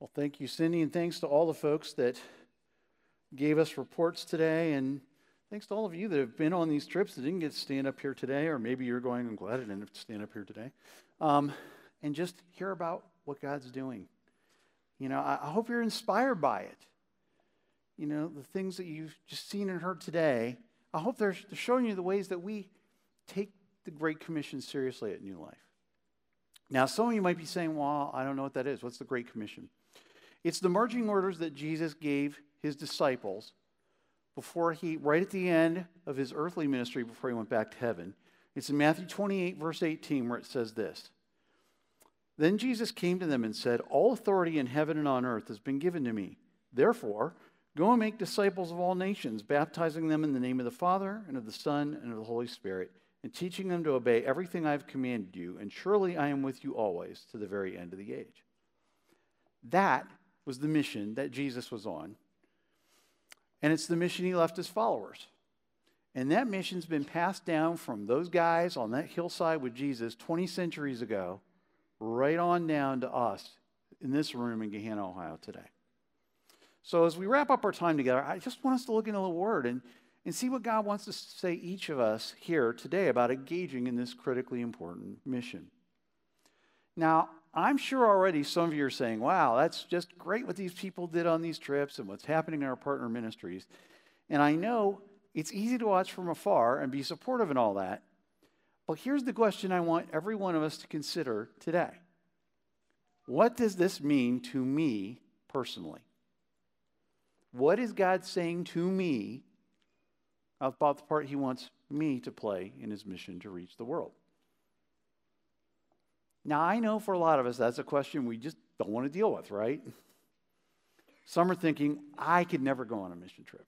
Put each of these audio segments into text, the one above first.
Well, thank you, Cindy, and thanks to all the folks that gave us reports today. And thanks to all of you that have been on these trips that didn't get to stand up here today, or maybe you're going, I'm glad I didn't have to stand up here today, um, and just hear about what God's doing. You know, I, hope you're inspired by it. You know, the things that you've just seen and heard today, I hope they're, they're showing you the ways that we take the Great Commission seriously at New Life. Now, some of you might be saying, well, I don't know what that is. What's the Great Commission? It's the marching orders that Jesus gave his disciples before he, right at the end of his earthly ministry, before he went back to heaven. It's in Matthew 28, verse 18, where it says this Then Jesus came to them and said, All authority in heaven and on earth has been given to me. Therefore, go and make disciples of all nations, baptizing them in the name of the Father, and of the Son, and of the Holy Spirit, and teaching them to obey everything I have commanded you. And surely I am with you always to the very end of the age. That was the mission that Jesus was on and it's the mission he left his followers. And that mission's been passed down from those guys on that hillside with Jesus 20 centuries ago, right on down to us in this room in Gahanna, Ohio today. So as we wrap up our time together, I just want us to look into the Word and, and see what God wants to say each of us here today about engaging in this critically important mission. Now, I'm sure already some of you are saying, wow, that's just great what these people did on these trips and what's happening in our partner ministries. And I know it's easy to watch from afar and be supportive and all that. But here's the question I want every one of us to consider today What does this mean to me personally? What is God saying to me about the part He wants me to play in His mission to reach the world? Now, I know for a lot of us that's a question we just don't want to deal with, right? Some are thinking, I could never go on a mission trip.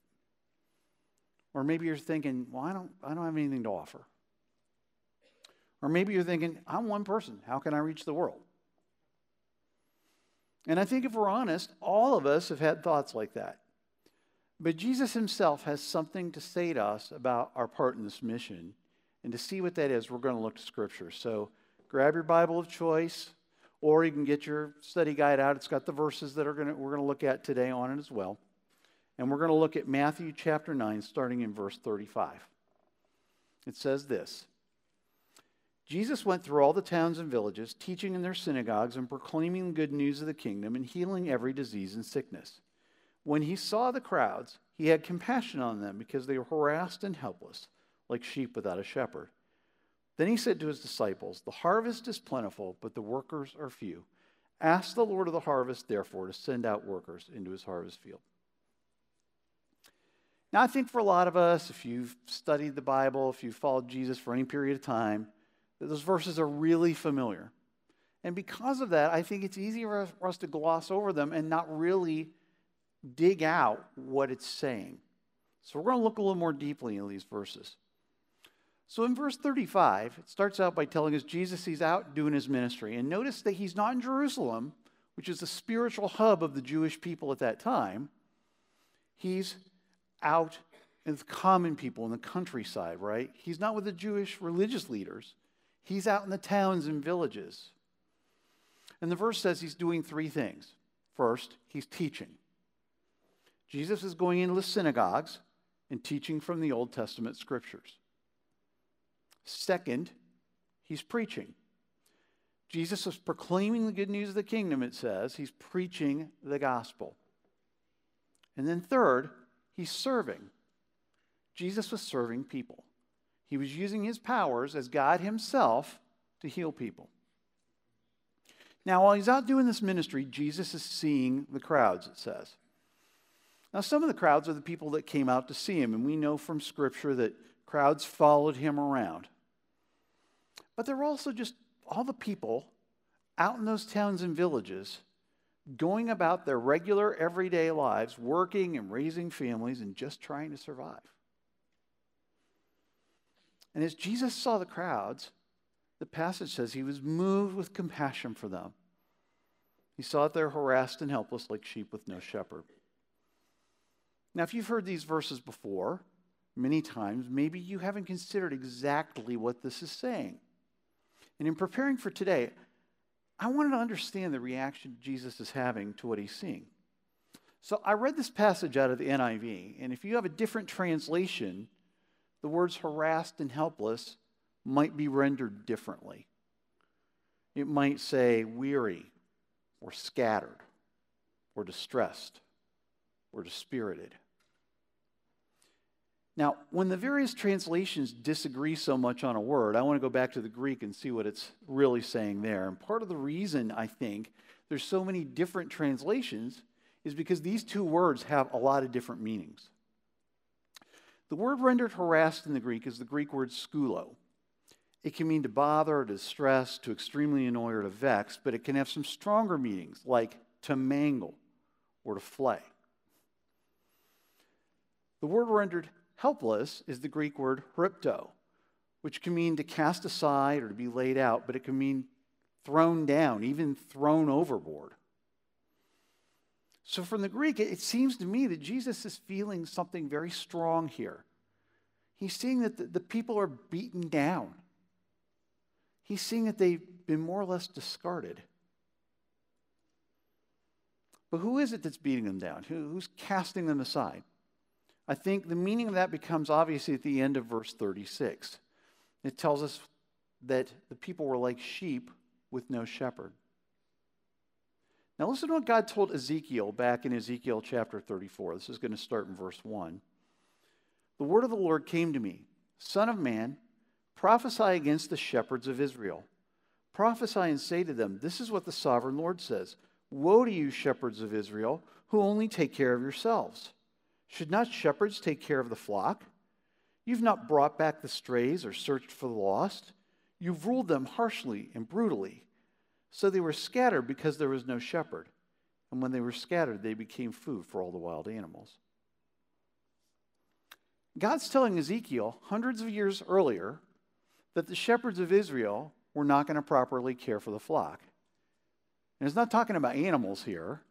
Or maybe you're thinking, well, I don't, I don't have anything to offer. Or maybe you're thinking, I'm one person. How can I reach the world? And I think if we're honest, all of us have had thoughts like that. But Jesus himself has something to say to us about our part in this mission. And to see what that is, we're going to look to Scripture. So grab your Bible of choice, or you can get your study guide out. It's got the verses that are gonna, we're going to look at today on it as well. And we're going to look at Matthew chapter 9, starting in verse 35. It says this Jesus went through all the towns and villages, teaching in their synagogues and proclaiming the good news of the kingdom and healing every disease and sickness. When he saw the crowds, he had compassion on them because they were harassed and helpless, like sheep without a shepherd. Then he said to his disciples, The harvest is plentiful, but the workers are few. Ask the Lord of the harvest, therefore, to send out workers into his harvest field. Now, I think for a lot of us, if you've studied the Bible, if you've followed Jesus for any period of time, those verses are really familiar. And because of that, I think it's easy for us to gloss over them and not really dig out what it's saying. So we're going to look a little more deeply in these verses. So in verse 35, it starts out by telling us Jesus is out doing his ministry. And notice that he's not in Jerusalem, which is the spiritual hub of the Jewish people at that time. He's out with common people in the countryside, right? He's not with the Jewish religious leaders. He's out in the towns and villages. And the verse says he's doing three things. First, he's teaching. Jesus is going into the synagogues and teaching from the Old Testament scriptures. Second, he's preaching. Jesus was proclaiming the good news of the kingdom, it says. He's preaching the gospel. And then third, he's serving. Jesus was serving people. He was using his powers as God himself to heal people. Now, while he's out doing this ministry, Jesus is seeing the crowds, it says. Now, some of the crowds are the people that came out to see him, and we know from Scripture that crowds followed him around. But there were also just all the people out in those towns and villages going about their regular everyday lives, working and raising families and just trying to survive. And as Jesus saw the crowds, the passage says he was moved with compassion for them. He saw that they're harassed and helpless like sheep with no shepherd. Now, if you've heard these verses before, many times, maybe you haven't considered exactly what this is saying. And in preparing for today, I wanted to understand the reaction Jesus is having to what he's seeing. So I read this passage out of the NIV, and if you have a different translation, the words harassed and helpless might be rendered differently. It might say weary or scattered or distressed or dispirited. Now, when the various translations disagree so much on a word, I want to go back to the Greek and see what it's really saying there. And part of the reason I think there's so many different translations is because these two words have a lot of different meanings. The word rendered harassed in the Greek is the Greek word skulo. It can mean to bother or distress, to extremely annoy or to vex, but it can have some stronger meanings like to mangle or to flay. The word rendered helpless is the Greek word hripto, which can mean to cast aside or to be laid out, but it can mean thrown down, even thrown overboard. So, from the Greek, it seems to me that Jesus is feeling something very strong here. He's seeing that the, people are beaten down, he's seeing that they've been more or less discarded. But who is it that's beating them down? Who, who's casting them aside? I think the meaning of that becomes obvious at the end of verse 36. It tells us that the people were like sheep with no shepherd. Now, listen to what God told Ezekiel back in Ezekiel chapter 34. This is going to start in verse 1. The word of the Lord came to me Son of man, prophesy against the shepherds of Israel. Prophesy and say to them, This is what the sovereign Lord says Woe to you, shepherds of Israel, who only take care of yourselves. Should not shepherds take care of the flock? You've not brought back the strays or searched for the lost. You've ruled them harshly and brutally. So they were scattered because there was no shepherd. And when they were scattered, they became food for all the wild animals. God's telling Ezekiel hundreds of years earlier that the shepherds of Israel were not going to properly care for the flock. And it's not talking about animals here.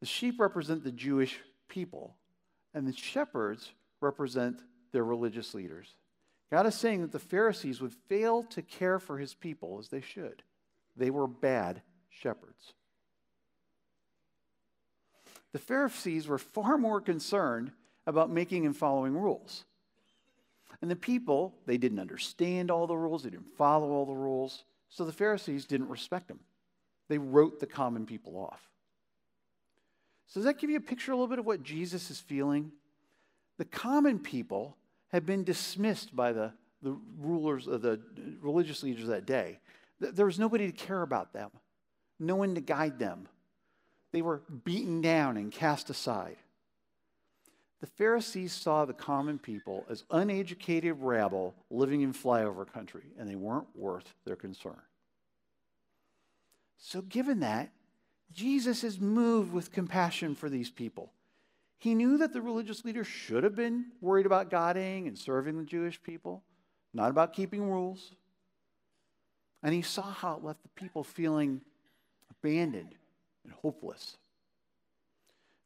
The sheep represent the Jewish people, and the shepherds represent their religious leaders. God is saying that the Pharisees would fail to care for his people as they should. They were bad shepherds. The Pharisees were far more concerned about making and following rules. And the people, they didn't understand all the rules, they didn't follow all the rules, so the Pharisees didn't respect them. They wrote the common people off. So, does that give you a picture a little bit of what Jesus is feeling? The common people had been dismissed by the, the rulers, of the religious leaders that day. There was nobody to care about them, no one to guide them. They were beaten down and cast aside. The Pharisees saw the common people as uneducated rabble living in flyover country, and they weren't worth their concern. So, given that, Jesus is moved with compassion for these people. He knew that the religious leaders should have been worried about guiding and serving the Jewish people, not about keeping rules. And he saw how it left the people feeling abandoned and hopeless.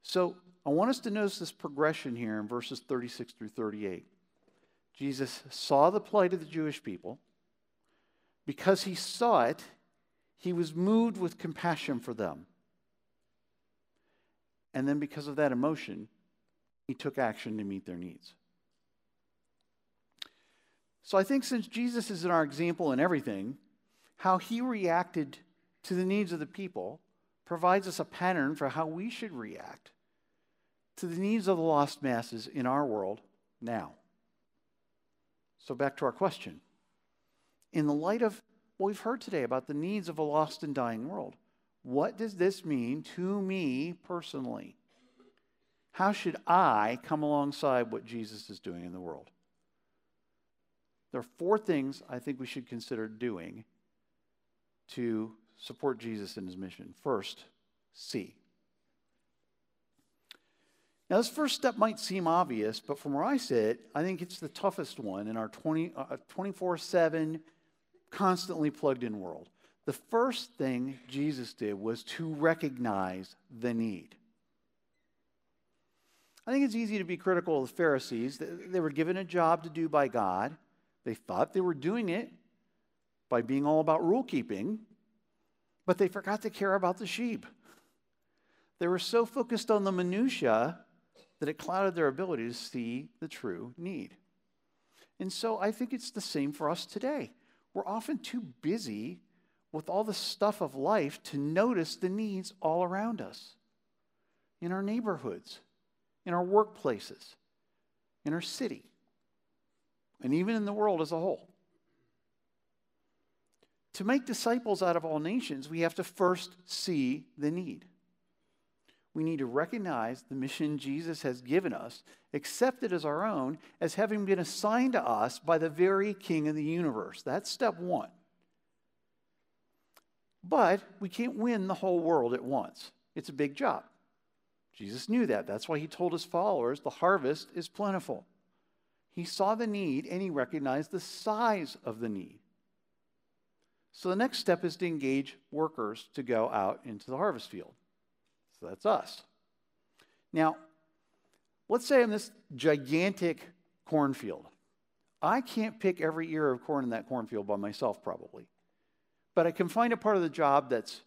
So I want us to notice this progression here in verses 36 through 38. Jesus saw the plight of the Jewish people. Because he saw it, he was moved with compassion for them. And then, because of that emotion, he took action to meet their needs. So, I think since Jesus is in our example in everything, how he reacted to the needs of the people provides us a pattern for how we should react to the needs of the lost masses in our world now. So, back to our question. In the light of what we've heard today about the needs of a lost and dying world, what does this mean to me personally? How should I come alongside what Jesus is doing in the world? There are four things I think we should consider doing to support Jesus in his mission. First, see. Now, this first step might seem obvious, but from where I sit, I think it's the toughest one in our 24 uh, 7, constantly plugged in world. The first thing Jesus did was to recognize the need. I think it's easy to be critical of the Pharisees. They were given a job to do by God. They thought they were doing it by being all about rule keeping, but they forgot to care about the sheep. They were so focused on the minutiae that it clouded their ability to see the true need. And so I think it's the same for us today. We're often too busy with all the stuff of life to notice the needs all around us in our neighborhoods, in our workplaces, in our city, and even in the world as a whole. To make disciples out of all nations, we have to first see the need. We need to recognize the mission Jesus has given us, accept it as our own, as having been assigned to us by the very King of the universe. That's step one. But we can't win the whole world at once. It's a big job. Jesus knew that. That's why he told his followers the harvest is plentiful. He saw the need and he recognized the size of the need. So the next step is to engage workers to go out into the harvest field. So that's us. Now, let's say I'm this gigantic cornfield. I can't pick every ear of corn in that cornfield by myself, probably. But I can find a part of the job that's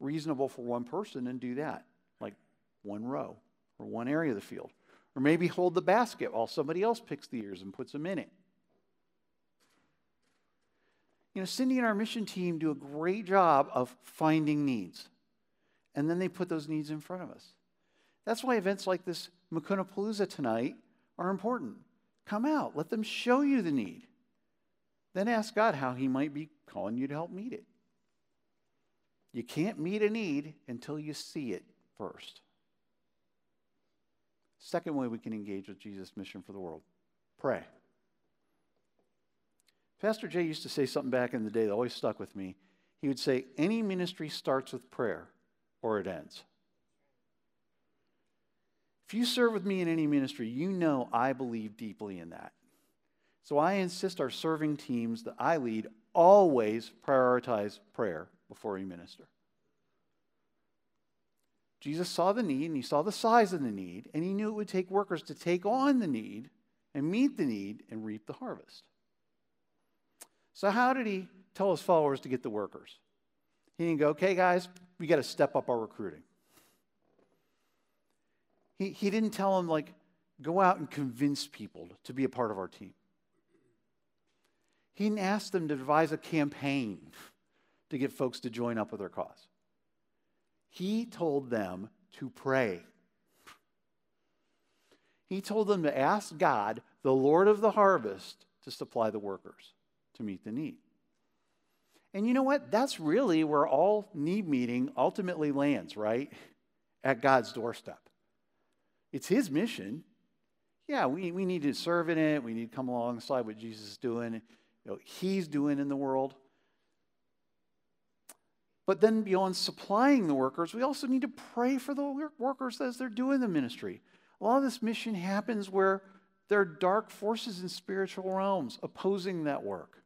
reasonable for one person and do that, like one row or one area of the field. Or maybe hold the basket while somebody else picks the ears and puts them in it. You know, Cindy and our mission team do a great job of finding needs. And then they put those needs in front of us. That's why events like this Makuna Palooza tonight are important. Come out, let them show you the need. Then ask God how He might be calling you to help meet it. You can't meet a need until you see it first. Second way we can engage with Jesus' mission for the world pray. Pastor Jay used to say something back in the day that always stuck with me. He would say, Any ministry starts with prayer or it ends. If you serve with me in any ministry, you know I believe deeply in that. So I insist our serving teams that I lead always prioritize prayer before we minister. Jesus saw the need and he saw the size of the need, and he knew it would take workers to take on the need and meet the need and reap the harvest. So, how did he tell his followers to get the workers? He didn't go, okay, guys, we got to step up our recruiting. He, he didn't tell them, like, go out and convince people to be a part of our team. He didn't them to devise a campaign to get folks to join up with their cause. He told them to pray. He told them to ask God, the Lord of the harvest, to supply the workers to meet the need. And you know what? That's really where all need meeting ultimately lands, right? At God's doorstep. It's His mission. Yeah, we, we need to serve in it. We need to come alongside what Jesus is doing, you know, He's doing in the world. But then, beyond supplying the workers, we also need to pray for the workers as they're doing the ministry. A lot of this mission happens where there are dark forces in spiritual realms opposing that work.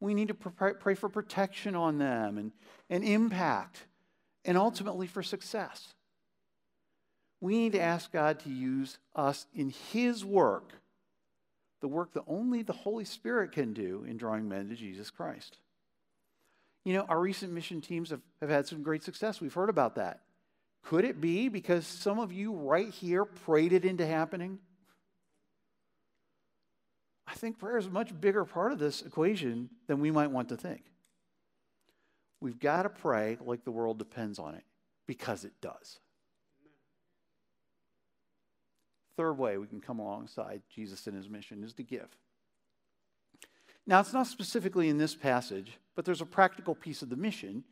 We need to pray for protection on them and, and impact and ultimately for success. We need to ask God to use us in His work, the work that only the Holy Spirit can do in drawing men to Jesus Christ. You know, our recent mission teams have, have had some great success. We've heard about that. Could it be because some of you right here prayed it into happening? I think prayer is a much bigger part of this equation than we might want to think. We've got to pray like the world depends on it because it does. Third way we can come alongside Jesus and his mission is to give. Now, it's not specifically in this passage, but there's a practical piece of the mission.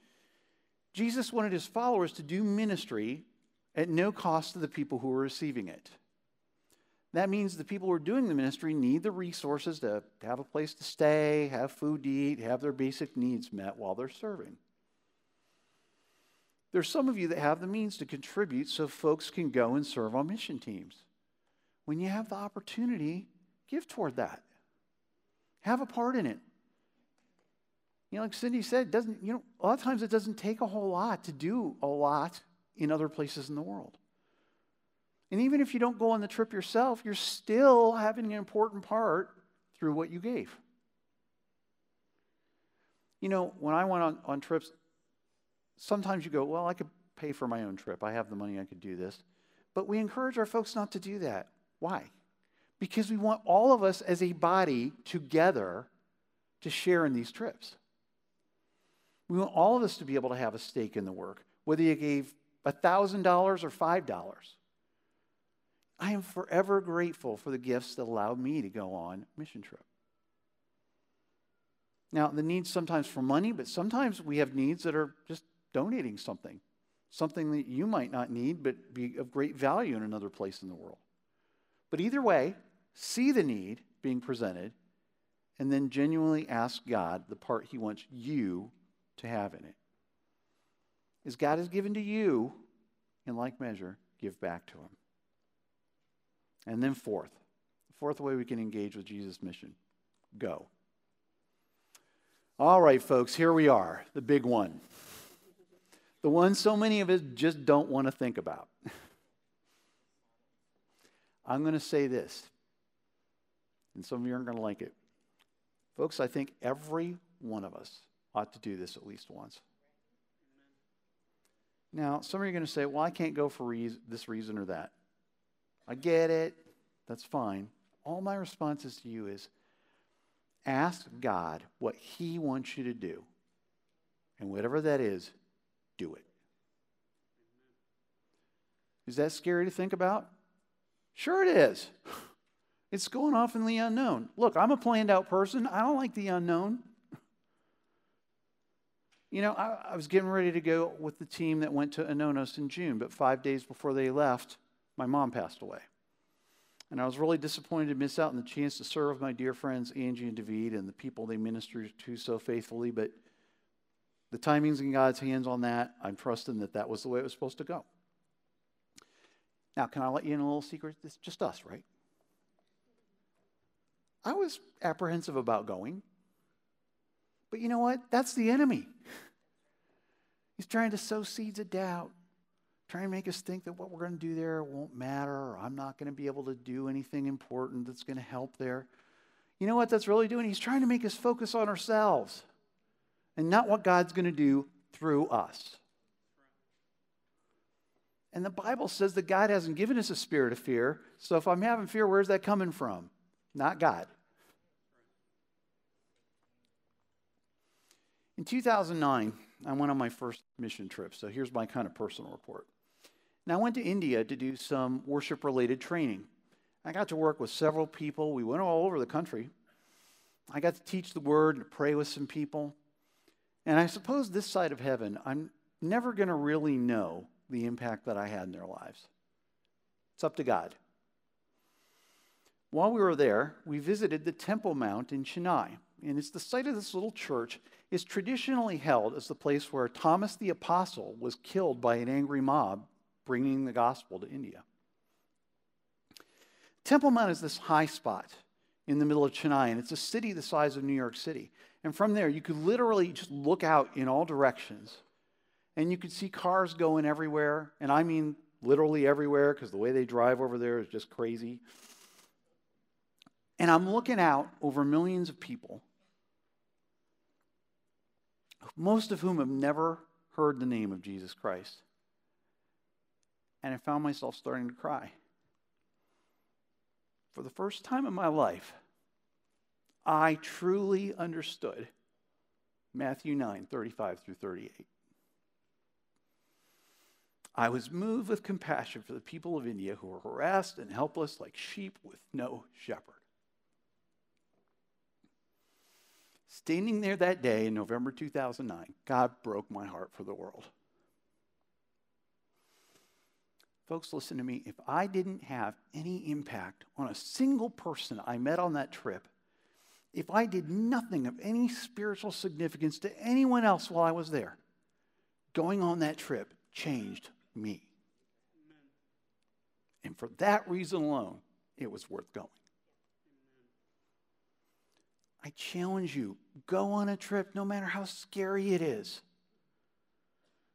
Jesus wanted his followers to do ministry at no cost to the people who were receiving it. That means the people who are doing the ministry need the resources to have a place to stay, have food to eat, have their basic needs met while they're serving. There's some of you that have the means to contribute so folks can go and serve on mission teams. When you have the opportunity, give toward that. Have a part in it. You know, like Cindy said, doesn't, you know, a lot of times it doesn't take a whole lot to do a lot in other places in the world. And even if you don't go on the trip yourself, you're still having an important part through what you gave. You know, when I went on, on trips, sometimes you go, well, I could pay for my own trip. I have the money, I could do this. But we encourage our folks not to do that. Why? Because we want all of us as a body together to share in these trips. We want all of us to be able to have a stake in the work, whether you gave $1,000 or $5. I am forever grateful for the gifts that allowed me to go on mission trip. Now, the needs sometimes for money, but sometimes we have needs that are just donating something, something that you might not need, but be of great value in another place in the world. But either way, see the need being presented and then genuinely ask God the part He wants you to have in it. As God has given to you, in like measure, give back to Him. And then, fourth, the fourth way we can engage with Jesus' mission go. All right, folks, here we are, the big one. The one so many of us just don't want to think about. I'm going to say this, and some of you aren't going to like it. Folks, I think every one of us ought to do this at least once. Now, some of you are going to say, well, I can't go for this reason or that. I get it. That's fine. All my responses to you is ask God what He wants you to do. And whatever that is, do it. Is that scary to think about? Sure, it is. It's going off in the unknown. Look, I'm a planned out person. I don't like the unknown. You know, I, I, was getting ready to go with the team that went to Anonos in June, but five days before they left, my mom passed away. And I was really disappointed to miss out on the chance to serve my dear friends Angie and David and the people they minister to so faithfully. But the timing's in God's hands on that. I'm trusting that that was the way it was supposed to go. Now, can I let you in a little secret? It's just us, right? I was apprehensive about going. But you know what? That's the enemy. He's trying to sow seeds of doubt trying to make us think that what we're going to do there won't matter, or I'm not going to be able to do anything important that's going to help there. You know what that's really doing? He's trying to make us focus on ourselves and not what God's going to do through us. And the Bible says that God hasn't given us a spirit of fear. So if I'm having fear, where's that coming from? Not God. In 2009, I went on my first mission trip. So here's my kind of personal report. Now, I went to India to do some worship related training. I got to work with several people. We went all over the country. I got to teach the word and pray with some people. And I suppose this side of heaven, I'm never going to really know the impact that I had in their lives. It's up to God. While we were there, we visited the Temple Mount in Chennai, and it's the site of this little church. is traditionally held as the place where Thomas the Apostle was killed by an angry mob bringing the gospel to India. Temple Mount is this high spot in the middle of Chennai, and it's a city the size of New York City. And from there, you could literally just look out in all directions, and you could see cars going everywhere. And I mean literally everywhere, because the way they drive over there is just crazy. And I'm looking out over millions of people, most of whom have never heard the name of Jesus Christ and I found myself starting to cry. For the first time in my life, I truly understood Matthew 9 35 through 38. I was moved with compassion for the people of India who were harassed and helpless like sheep with no shepherd. Standing there that day in November 2009, God broke my heart for the world. Folks, listen to me. If I didn't have any impact on a single person I met on that trip, if I did nothing of any spiritual significance to anyone else while I was there, going on that trip changed me. And for that reason alone, it was worth going. I challenge you go on a trip no matter how scary it is.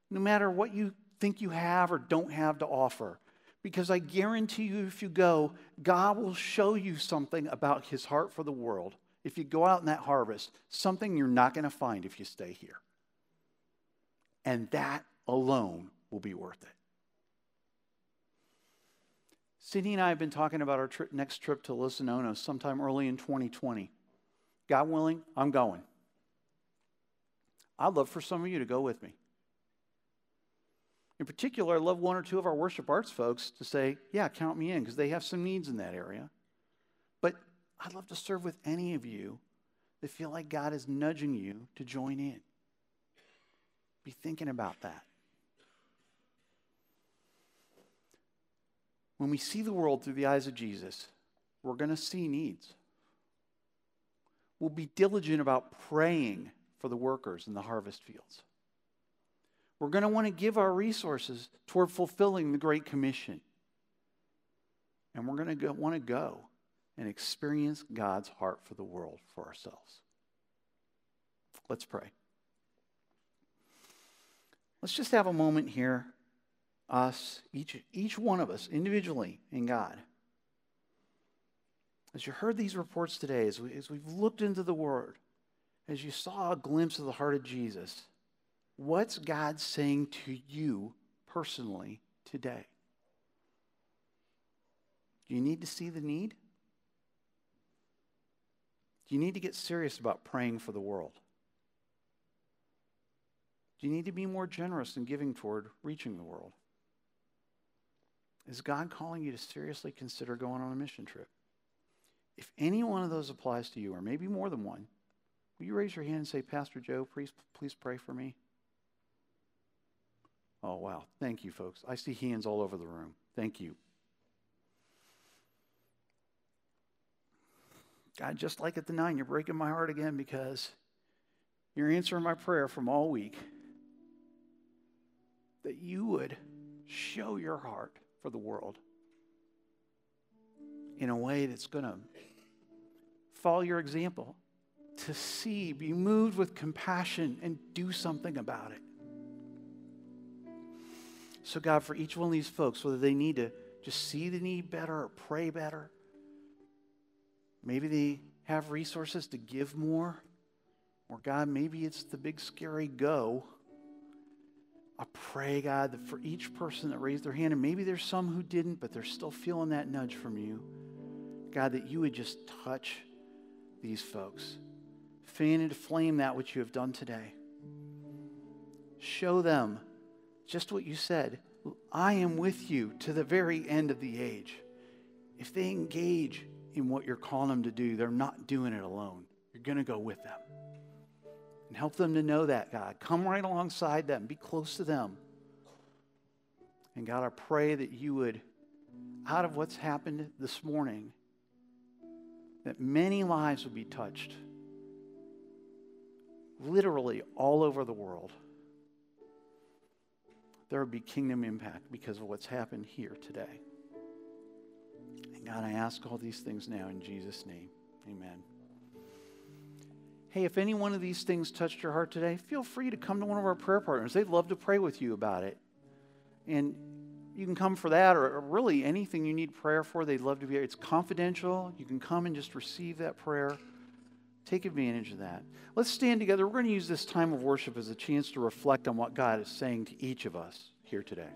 No matter what you think you have or don't have to offer. Because I guarantee you, if you go, God will show you something about his heart for the world. If you go out in that harvest, something you're not going to find if you stay here. And that alone will be worth it. Cindy and I have been talking about our tri- next trip to Laos sometime early in 2020. God willing, I'm going. I'd love for some of you to go with me. In particular, I'd love one or two of our worship arts folks to say, Yeah, count me in, because they have some needs in that area. But I'd love to serve with any of you that feel like God is nudging you to join in. Be thinking about that. When we see the world through the eyes of Jesus, we're going to see needs. We'll be diligent about praying for the workers in the harvest fields. We're going to want to give our resources toward fulfilling the Great Commission. And we're going to want to go and experience God's heart for the world for ourselves. Let's pray. Let's just have a moment here us, each, each one of us individually in God. As you heard these reports today, as, we, as we've looked into the Word, as you saw a glimpse of the heart of Jesus, what's God saying to you personally today? Do you need to see the need? Do you need to get serious about praying for the world? Do you need to be more generous in giving toward reaching the world? Is God calling you to seriously consider going on a mission trip? If any one of those applies to you, or maybe more than one, will you raise your hand and say, Pastor Joe, please, please pray for me? Oh, wow. Thank you, folks. I see hands all over the room. Thank you. God, just like at the nine, you're breaking my heart again because you're answering my prayer from all week that you would show your heart for the world in a way that's going to follow your example, to see, be moved with compassion, and do something about it. So, God, for each one of these folks, whether they need to just see the need better or pray better, maybe they have resources to give more, or God, maybe it's the big scary go. I pray, God, that for each person that raised their hand, and maybe there's some who didn't, but they're still feeling that nudge from you, God, that you would just touch these folks. Fan into flame that which you have done today. Show them just what you said. I am with you to the very end of the age. If they engage in what you're calling them to do, they're not doing it alone. You're going to go with them and help them to know that, God. Come right alongside them, be close to them. And God, I pray that you would, out of what's happened this morning, that many lives would be touched, literally all over the world. There would be kingdom impact because of what's happened here today. And God, I ask all these things now in Jesus' name. Amen. Hey, if any one of these things touched your heart today, feel free to come to one of our prayer partners. They'd love to pray with you about it. And you can come for that or, really anything you need prayer for, they'd love to be. Here. It's confidential. You can come and just receive that prayer. Take advantage of that. Let's stand together. We're going to use this time of worship as a chance to reflect on what God is saying to each of us here today.